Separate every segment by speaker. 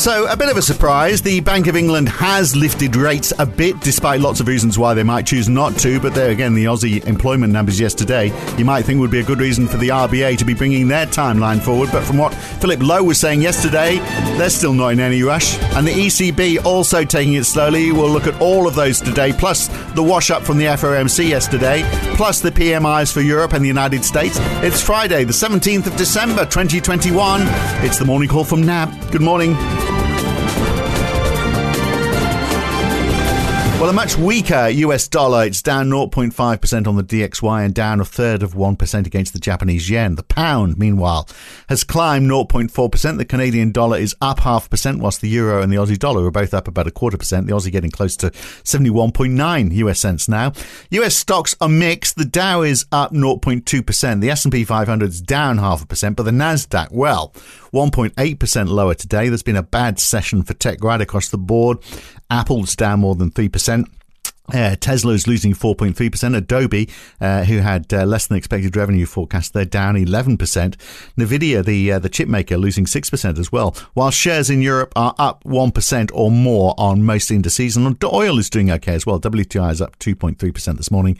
Speaker 1: So, a bit of a surprise. The Bank of England has lifted rates a bit, despite lots of reasons why they might choose not to. But there again, the Aussie employment numbers yesterday, you might think would be a good reason for the RBA to be bringing their timeline forward. But from what Philip Lowe was saying yesterday, they're still not in any rush. And the ECB also taking it slowly. We'll look at all of those today, plus the wash up from the FOMC yesterday, plus the PMIs for Europe and the United States. It's Friday, the 17th of December, 2021. It's the morning call from NAB. Good morning. Well, a much weaker US dollar. It's down 0.5% on the DXY and down a third of 1% against the Japanese yen. The pound, meanwhile, has climbed 0.4%. The Canadian dollar is up half percent, whilst the euro and the Aussie dollar are both up about a quarter percent. The Aussie getting close to 71.9 US cents now. US stocks are mixed. The Dow is up 0.2%. The S&P 500 is down half a percent, but the Nasdaq, well, 1.8% lower today. There's been a bad session for tech right across the board. Apple's down more than 3%. Uh, Tesla is losing 4.3%. Adobe, uh, who had uh, less than expected revenue forecast, they're down 11%. Nvidia, the uh, the chip maker, losing 6% as well. While shares in Europe are up 1% or more on most indices, and oil is doing okay as well. WTI is up 2.3% this morning.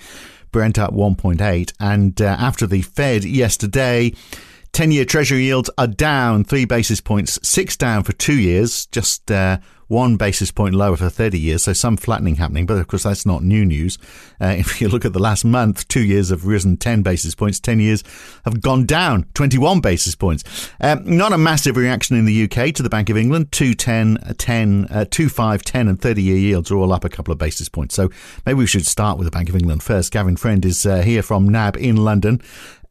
Speaker 1: Brent up 1.8. And uh, after the Fed yesterday, 10 year Treasury yields are down three basis points, six down for two years, just uh, one basis point lower for 30 years, so some flattening happening. But of course, that's not new news. Uh, if you look at the last month, two years have risen 10 basis points, 10 years have gone down 21 basis points. Um, not a massive reaction in the UK to the Bank of England. 2, 10, 10, uh, 2, 5, 10, and 30 year yields are all up a couple of basis points. So maybe we should start with the Bank of England first. Gavin Friend is uh, here from NAB in London.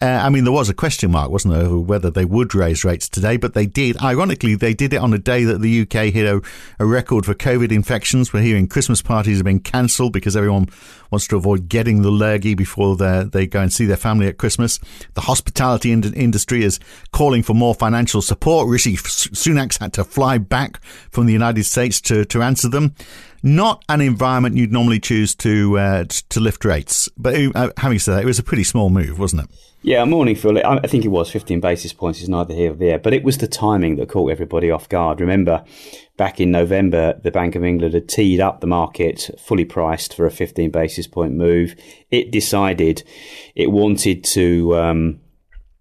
Speaker 1: Uh, I mean, there was a question mark, wasn't there, over whether they would raise rates today, but they did. Ironically, they did it on a day that the UK hit a, a record for COVID infections. We're hearing Christmas parties have been cancelled because everyone wants to avoid getting the lurgy before they go and see their family at Christmas. The hospitality in- industry is calling for more financial support. Rishi Sunak's had to fly back from the United States to, to answer them not an environment you'd normally choose to uh, to lift rates. But uh, having said that, it was a pretty small move, wasn't it?
Speaker 2: Yeah, morning, Phil. I think it was 15 basis points is neither here nor there, but it was the timing that caught everybody off guard. Remember, back in November, the Bank of England had teed up the market fully priced for a 15 basis point move. It decided it wanted to um,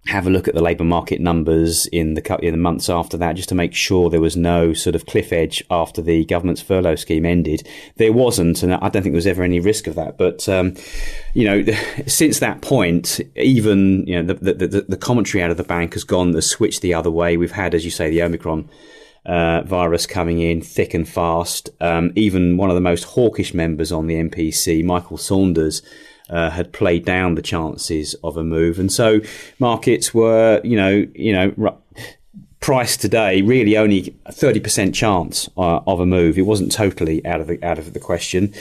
Speaker 2: have a look at the labour market numbers in the in the months after that, just to make sure there was no sort of cliff edge after the government's furlough scheme ended. There wasn't, and I don't think there was ever any risk of that. But um, you know, since that point, even you know the, the, the commentary out of the bank has gone, the switch the other way. We've had, as you say, the Omicron. Uh, virus coming in thick and fast. Um, even one of the most hawkish members on the MPC, Michael Saunders, uh, had played down the chances of a move, and so markets were, you know, you know. R- price today really only a 30% chance uh, of a move. It wasn't totally out of the out of the question.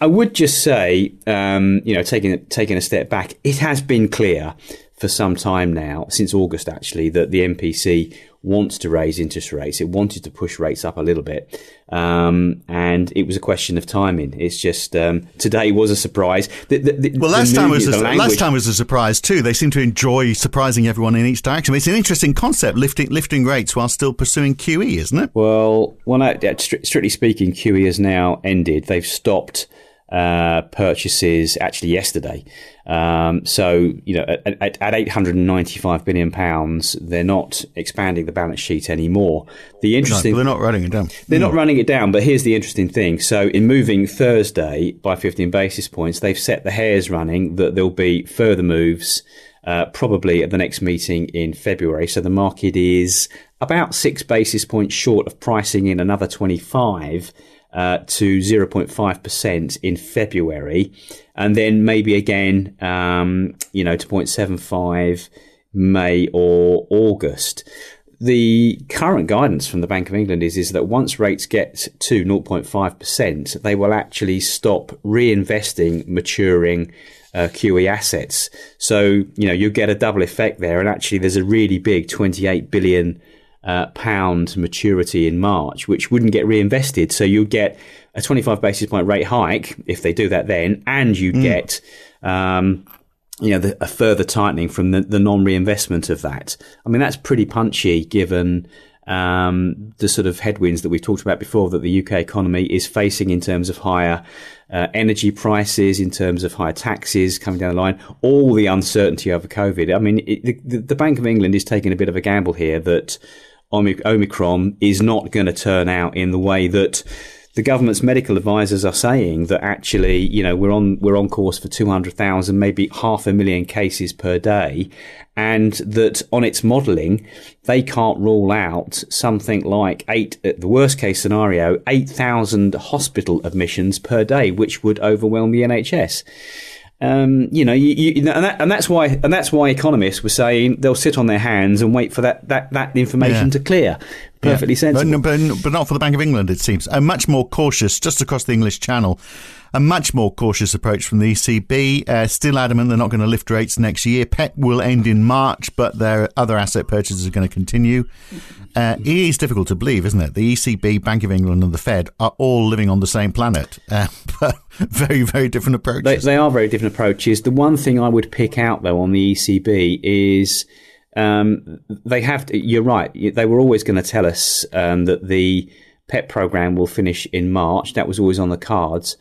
Speaker 2: I would just say, um, you know, taking taking a step back, it has been clear for some time now, since August actually, that the MPC wants to raise interest rates. It wanted to push rates up a little bit. Um, and it was a question of timing. It's just um, today was a surprise.
Speaker 1: The, the, the, well, last time was a, language... last time was a surprise too. They seem to enjoy surprising everyone in each direction. It's an interesting concept, lifting lifting rates while still pursuing QE, isn't it?
Speaker 2: Well, well, no, strictly speaking, QE has now ended. They've stopped uh, purchases actually yesterday. Um, so, you know, at, at, at 895 billion pounds, they're not expanding the balance sheet anymore. The interesting,
Speaker 1: no, they're not running it down.
Speaker 2: They're not running it down. But here's the interesting thing. So, in moving Thursday by 15 basis points, they've set the hares running that there'll be further moves. Uh, probably at the next meeting in February. So the market is about six basis points short of pricing in another 25 uh, to 0.5% in February, and then maybe again, um, you know, to 0.75 May or August. The current guidance from the Bank of England is, is that once rates get to 0.5%, they will actually stop reinvesting maturing uh, QE assets. So, you know, you get a double effect there. And actually, there's a really big 28 billion uh, pound maturity in March, which wouldn't get reinvested. So you'd get a 25 basis point rate hike if they do that then, and you'd mm. get, um, you know, the, a further tightening from the, the non reinvestment of that. I mean, that's pretty punchy given um, the sort of headwinds that we've talked about before that the UK economy is facing in terms of higher uh, energy prices, in terms of higher taxes coming down the line, all the uncertainty over COVID. I mean, it, the, the Bank of England is taking a bit of a gamble here that Omicron is not going to turn out in the way that the government's medical advisors are saying that actually, you know, we're on we're on course for two hundred thousand, maybe half a million cases per day, and that on its modelling, they can't rule out something like eight, at the worst case scenario, eight thousand hospital admissions per day, which would overwhelm the NHS. Um, you know, you, you, and, that, and, that's why, and that's why economists were saying they'll sit on their hands and wait for that that, that information yeah. to clear. Perfectly yeah. sensible,
Speaker 1: but, but, but, not for the Bank of England. It seems a much more cautious, just across the English Channel, a much more cautious approach from the ECB. Uh, still adamant they're not going to lift rates next year. PEP will end in March, but their other asset purchases are going to continue. Uh, it is difficult to believe, isn't it? The ECB, Bank of England, and the Fed are all living on the same planet, uh, but very, very different approaches.
Speaker 2: They, they, are very different approaches. The one thing I would pick out, though, on the ECB is um, they have. To, you're right. They were always going to tell us um, that the PEP program will finish in March. That was always on the cards.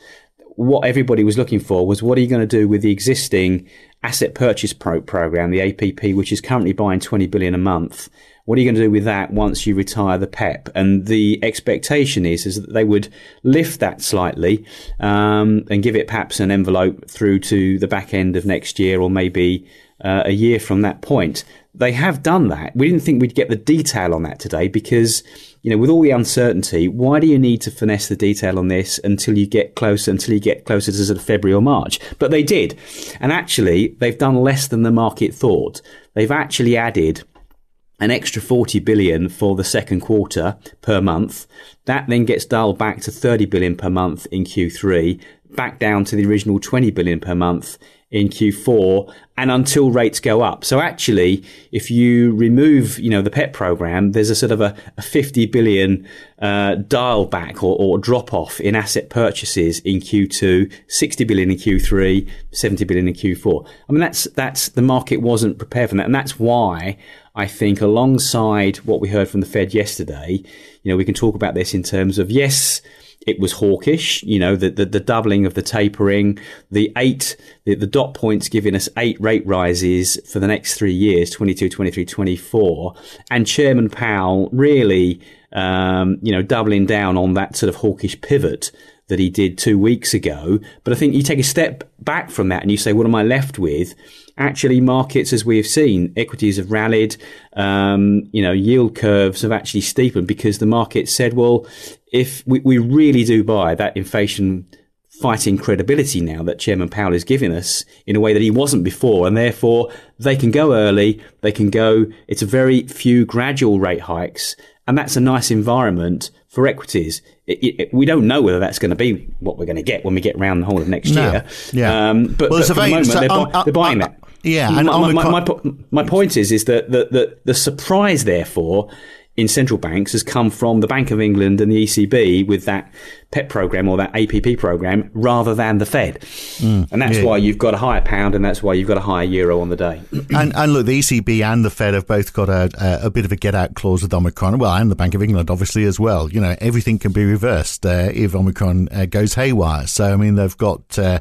Speaker 2: What everybody was looking for was what are you going to do with the existing asset purchase pro- program, the APP, which is currently buying 20 billion a month what are you going to do with that once you retire the PEP? And the expectation is, is that they would lift that slightly um, and give it perhaps an envelope through to the back end of next year or maybe uh, a year from that point. They have done that. We didn't think we'd get the detail on that today because, you know, with all the uncertainty, why do you need to finesse the detail on this until you get closer, until you get closer to sort of February or March? But they did. And actually, they've done less than the market thought. They've actually added an extra 40 billion for the second quarter per month. That then gets dialed back to 30 billion per month in Q3, back down to the original 20 billion per month in Q4 and until rates go up. So actually, if you remove, you know, the PEP program, there's a sort of a, a 50 billion uh, dial back or, or, drop off in asset purchases in Q2, 60 billion in Q3, 70 billion in Q4. I mean, that's, that's, the market wasn't prepared for that. And that's why I think alongside what we heard from the Fed yesterday, you know, we can talk about this in terms of yes, it was hawkish, you know, the, the, the doubling of the tapering, the eight, the, the, dot points giving us eight rate rises for the next three years, 22, 23, 24. And Chairman Powell really, um, you know, doubling down on that sort of hawkish pivot that he did two weeks ago. But I think you take a step back from that and you say, what am I left with? Actually, markets, as we have seen, equities have rallied. Um, you know, yield curves have actually steepened because the market said, well, if we, we really do buy that inflation fighting credibility now that Chairman Powell is giving us in a way that he wasn't before. And therefore, they can go early. They can go, it's a very few gradual rate hikes. And that's a nice environment for equities. It, it, we don't know whether that's going to be what we're going to get when we get round the whole of next no. year.
Speaker 1: Yeah. Um,
Speaker 2: but, well, but for the moment, so, they're, um, they're, buying that.
Speaker 1: Yeah,
Speaker 2: and my, my, my, my, point is is that the, the, the surprise, therefore, in central banks has come from the Bank of England and the ECB with that PEP program or that APP program rather than the Fed. Mm, and that's yeah. why you've got a higher pound and that's why you've got a higher euro on the day.
Speaker 1: and, and look, the ECB and the Fed have both got a, a, a, bit of a get out clause with Omicron. Well, and the Bank of England, obviously, as well. You know, everything can be reversed uh, if Omicron uh, goes haywire. So, I mean, they've got, uh,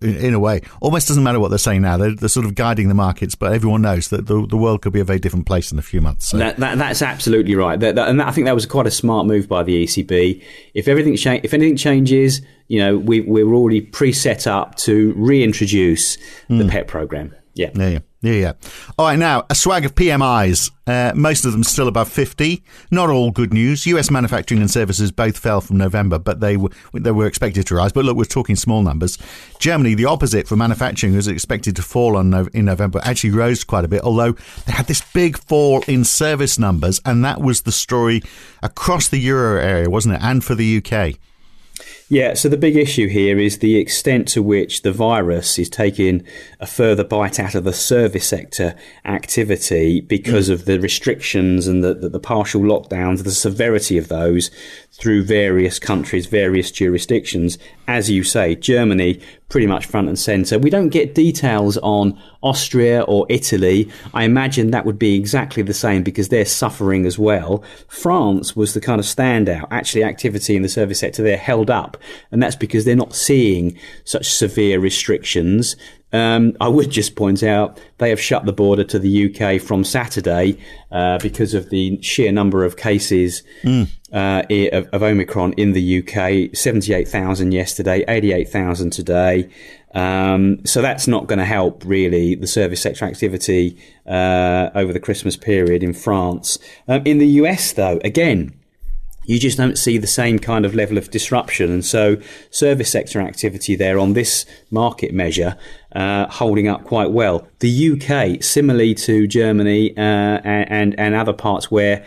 Speaker 1: in a way, almost doesn't matter what they're saying now. They're, they're, sort of guiding the markets, but everyone knows that the, the world could be a very different place in a few months. So.
Speaker 2: That, that, that's absolutely right. That, and I think that was quite a smart move by the ECB. If everything cha- if anything changes, you know, we, we're already pre-set up to reintroduce mm. the PEP program. Yeah.
Speaker 1: Yeah, yeah. Yeah, yeah. All right, now, a swag of PMIs. Uh, most of them still above 50. Not all good news. US manufacturing and services both fell from November, but they were, they were expected to rise. But look, we're talking small numbers. Germany, the opposite for manufacturing, was expected to fall on in November, actually rose quite a bit, although they had this big fall in service numbers, and that was the story across the euro area, wasn't it? And for the UK.
Speaker 2: Yeah, so the big issue here is the extent to which the virus is taking a further bite out of the service sector activity because mm. of the restrictions and the, the, the, partial lockdowns, the severity of those through various countries, various jurisdictions. As you say, Germany pretty much front and centre. We don't get details on Austria or Italy, I imagine that would be exactly the same because they're suffering as well. France was the kind of standout. Actually, activity in the service sector there held up, and that's because they're not seeing such severe restrictions. Um, I would just point out they have shut the border to the UK from Saturday uh, because of the sheer number of cases mm. uh, of, of, Omicron in the UK. 78,000 yesterday, 88,000 today. Um, so that's not going to help really the service sector activity uh, over the Christmas period in France. Um, in the US, though, again, you just don't see the same kind of level of disruption. And so, service sector activity there on this market measure uh, holding up quite well. The UK, similarly to Germany uh, and and other parts where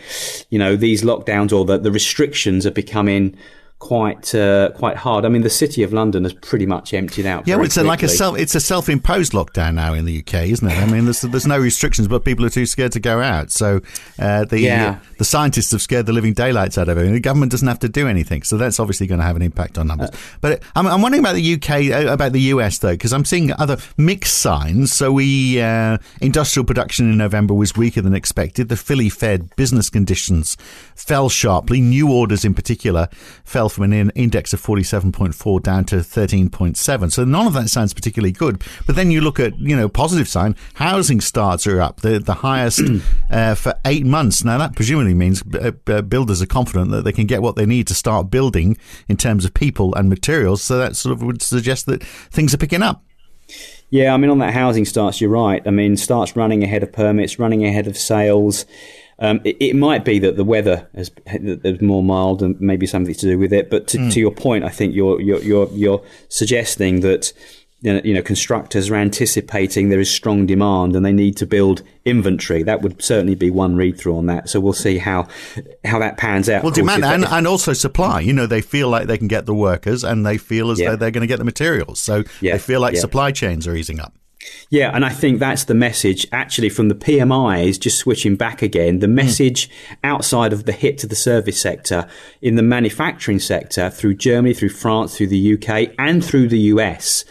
Speaker 2: you know these lockdowns or the, the restrictions are becoming quite uh, quite hard. I mean, the city of London has pretty much emptied out.
Speaker 1: Yeah,
Speaker 2: well,
Speaker 1: it's
Speaker 2: quickly.
Speaker 1: like a self it's a self imposed lockdown now in the UK, isn't it? I mean, there's there's no restrictions, but people are too scared to go out. So uh, the yeah. the scientists have scared the living daylights out of it. The government doesn't have to do anything, so that's obviously going to have an impact on numbers. Uh, but I'm, I'm, wondering about the UK, uh, about the US though, because I'm seeing other mixed signs. So we uh, industrial production in November was weaker than expected. The Philly Fed business conditions fell sharply. New orders in particular fell from an index of 47.4 down to 13.7. So none of that sounds particularly good. But then you look at, you know, positive sign, housing starts are up, the, the highest uh, for eight months. Now that presumably means uh, uh, builders are confident that they can get what they need to start building in terms of people and materials. So that sort of would suggest that things are picking up.
Speaker 2: Yeah, I mean, on that housing starts, you're right. I mean, starts running ahead of permits, running ahead of sales. Um, it, it, might be that the weather is, more mild and maybe something to do with it. But to, mm. to your point, I think you're, you're, you're, you're suggesting that you know, constructors are anticipating there is strong demand and they need to build inventory. That would certainly be one read through on that. So we'll see how how that pans out.
Speaker 1: Well, demand and, and also supply. You know, they feel like they can get the workers and they feel as yeah. though they're going to get the materials. So yeah. they feel like yeah. supply chains are easing up.
Speaker 2: Yeah, and I think that's the message actually from the PMIs, just switching back again. The hmm. message mm. outside of the hit to the service sector in the manufacturing sector through Germany, through France, through the UK, and through the US,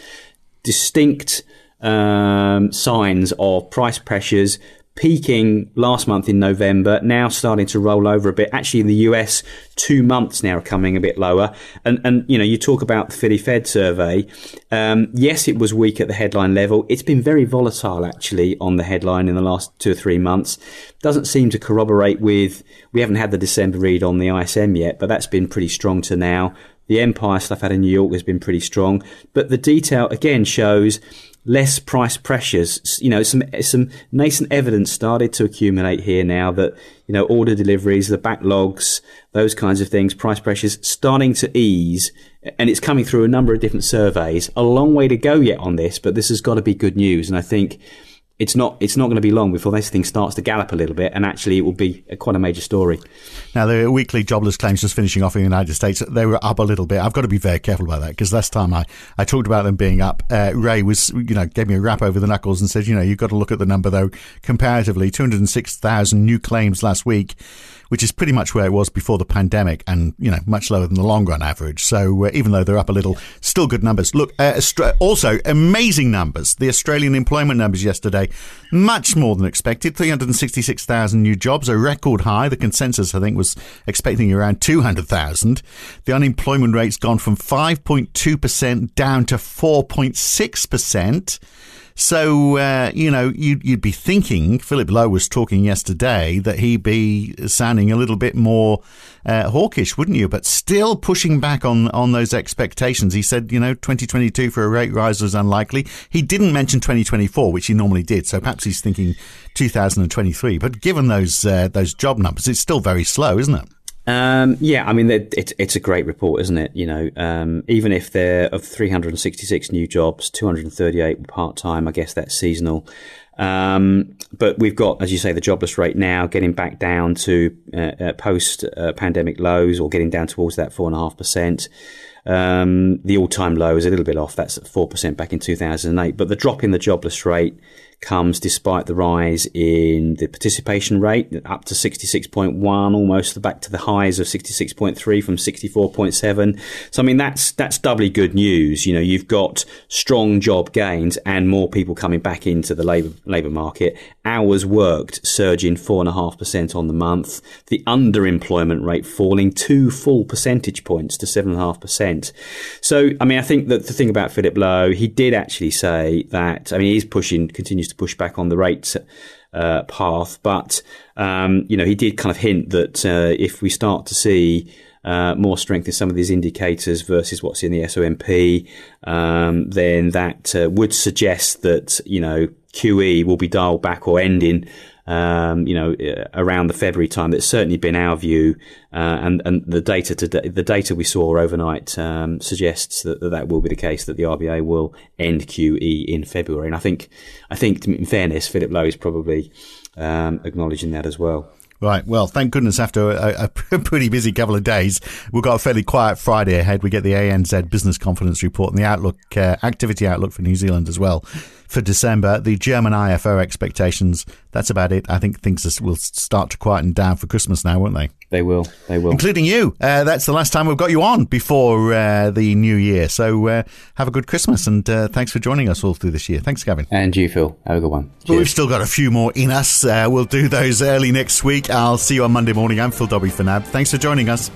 Speaker 2: distinct um, signs of price pressures, peaking last month in November, now starting to roll over a bit. Actually, in the US, two months now are coming a bit lower. And, and you know, you talk about the Philly Fed survey. Um, yes, it was weak at the headline level. It's been very volatile, actually, on the headline in the last two or three months. Doesn't seem to corroborate with, we haven't had the December read on the ISM yet, but that's been pretty strong to now. The Empire stuff out of New York has been pretty strong. But the detail, again, shows less price pressures. You know, some some nascent evidence started to accumulate here now that you know order deliveries, the backlogs, those kinds of things, price pressures starting to ease, and it's coming through a number of different surveys. A long way to go yet on this, but this has got to be good news, and I think it's not it's not going to be long before this thing starts to gallop a little bit, and actually it will be a, quite a major story.
Speaker 1: Now the weekly jobless claims just finishing off in the United States, they were up a little bit. I've got to be very careful about that because last time I, I talked about them being up, uh, Ray was you know gave me a rap over the knuckles and said you know you've got to look at the number though comparatively, two hundred and six thousand new claims last week which is pretty much where it was before the pandemic and, you know, much lower than the long run average. So uh, even though they're up a little, still good numbers. Look, uh, also amazing numbers. The Australian employment numbers yesterday, much more than expected. 366,000 new jobs, a record high. The consensus, I think, was expecting around 200,000. The unemployment rate's gone from 5.2% down to 4.6%. So, uh, you know, you'd, you'd, be thinking, Philip Lowe was talking yesterday, that he'd be sounding a little bit more uh, hawkish, wouldn't you? But still pushing back on, on those expectations. He said, you know, 2022 for a rate rise was unlikely. He didn't mention 2024, which he normally did. So perhaps he's thinking 2023. But given those, uh, those job numbers, it's still very slow, isn't it?
Speaker 2: Um, yeah, I mean, it's it's a great report, isn't it? You know, um, even if there of 366 new jobs, 238 part time. I guess that's seasonal. Um, but we've got, as you say, the jobless rate now getting back down to uh, uh, post uh, pandemic lows, or getting down towards that four and a half percent. Um, the all-time low is a little bit off. That's at four percent back in 2008. But the drop in the jobless rate comes despite the rise in the participation rate up to 66.1, almost back to the highs of 66.3 from 64.7. So I mean that's that's doubly good news. You know, you've got strong job gains and more people coming back into the labour labour market. Hours worked surging four and a half percent on the month. The underemployment rate falling two full percentage points to seven and a half percent. So I mean, I think that the thing about Philip Lowe, he did actually say that. I mean, he's pushing continues to push back on the rates uh, path, but um, you know he did kind of hint that uh, if we start to see uh, more strength in some of these indicators versus what's in the SOMP, um, then that uh, would suggest that you know QE will be dialed back or ending um, you know, uh, around the February time. That's certainly been our view, uh, and and the data today, the data we saw overnight um, suggests that, that, that will be the case. That the RBA will end QE in February, and I think I think in fairness, Philip Lowe is probably um, acknowledging that as well.
Speaker 1: Right. Well, thank goodness after a, a, pretty busy couple of days, we've got a fairly quiet Friday ahead. We get the ANZ business confidence report and the outlook, uh, activity outlook for New Zealand as well for December. The German IFO expectations, that's about it. I think things will start to quieten down for Christmas now, won't they?
Speaker 2: They will. They will.
Speaker 1: Including you. Uh, that's the last time we've got you on before uh, the new year. So uh, have a good Christmas and uh, thanks for joining us all through this year. Thanks, Gavin.
Speaker 2: And you, Phil. Have a good one.
Speaker 1: Well, we've still got a few more in us. Uh, we'll do those early next week. I'll see you on Monday morning. I'm Phil Dobbie for now. Thanks for joining us.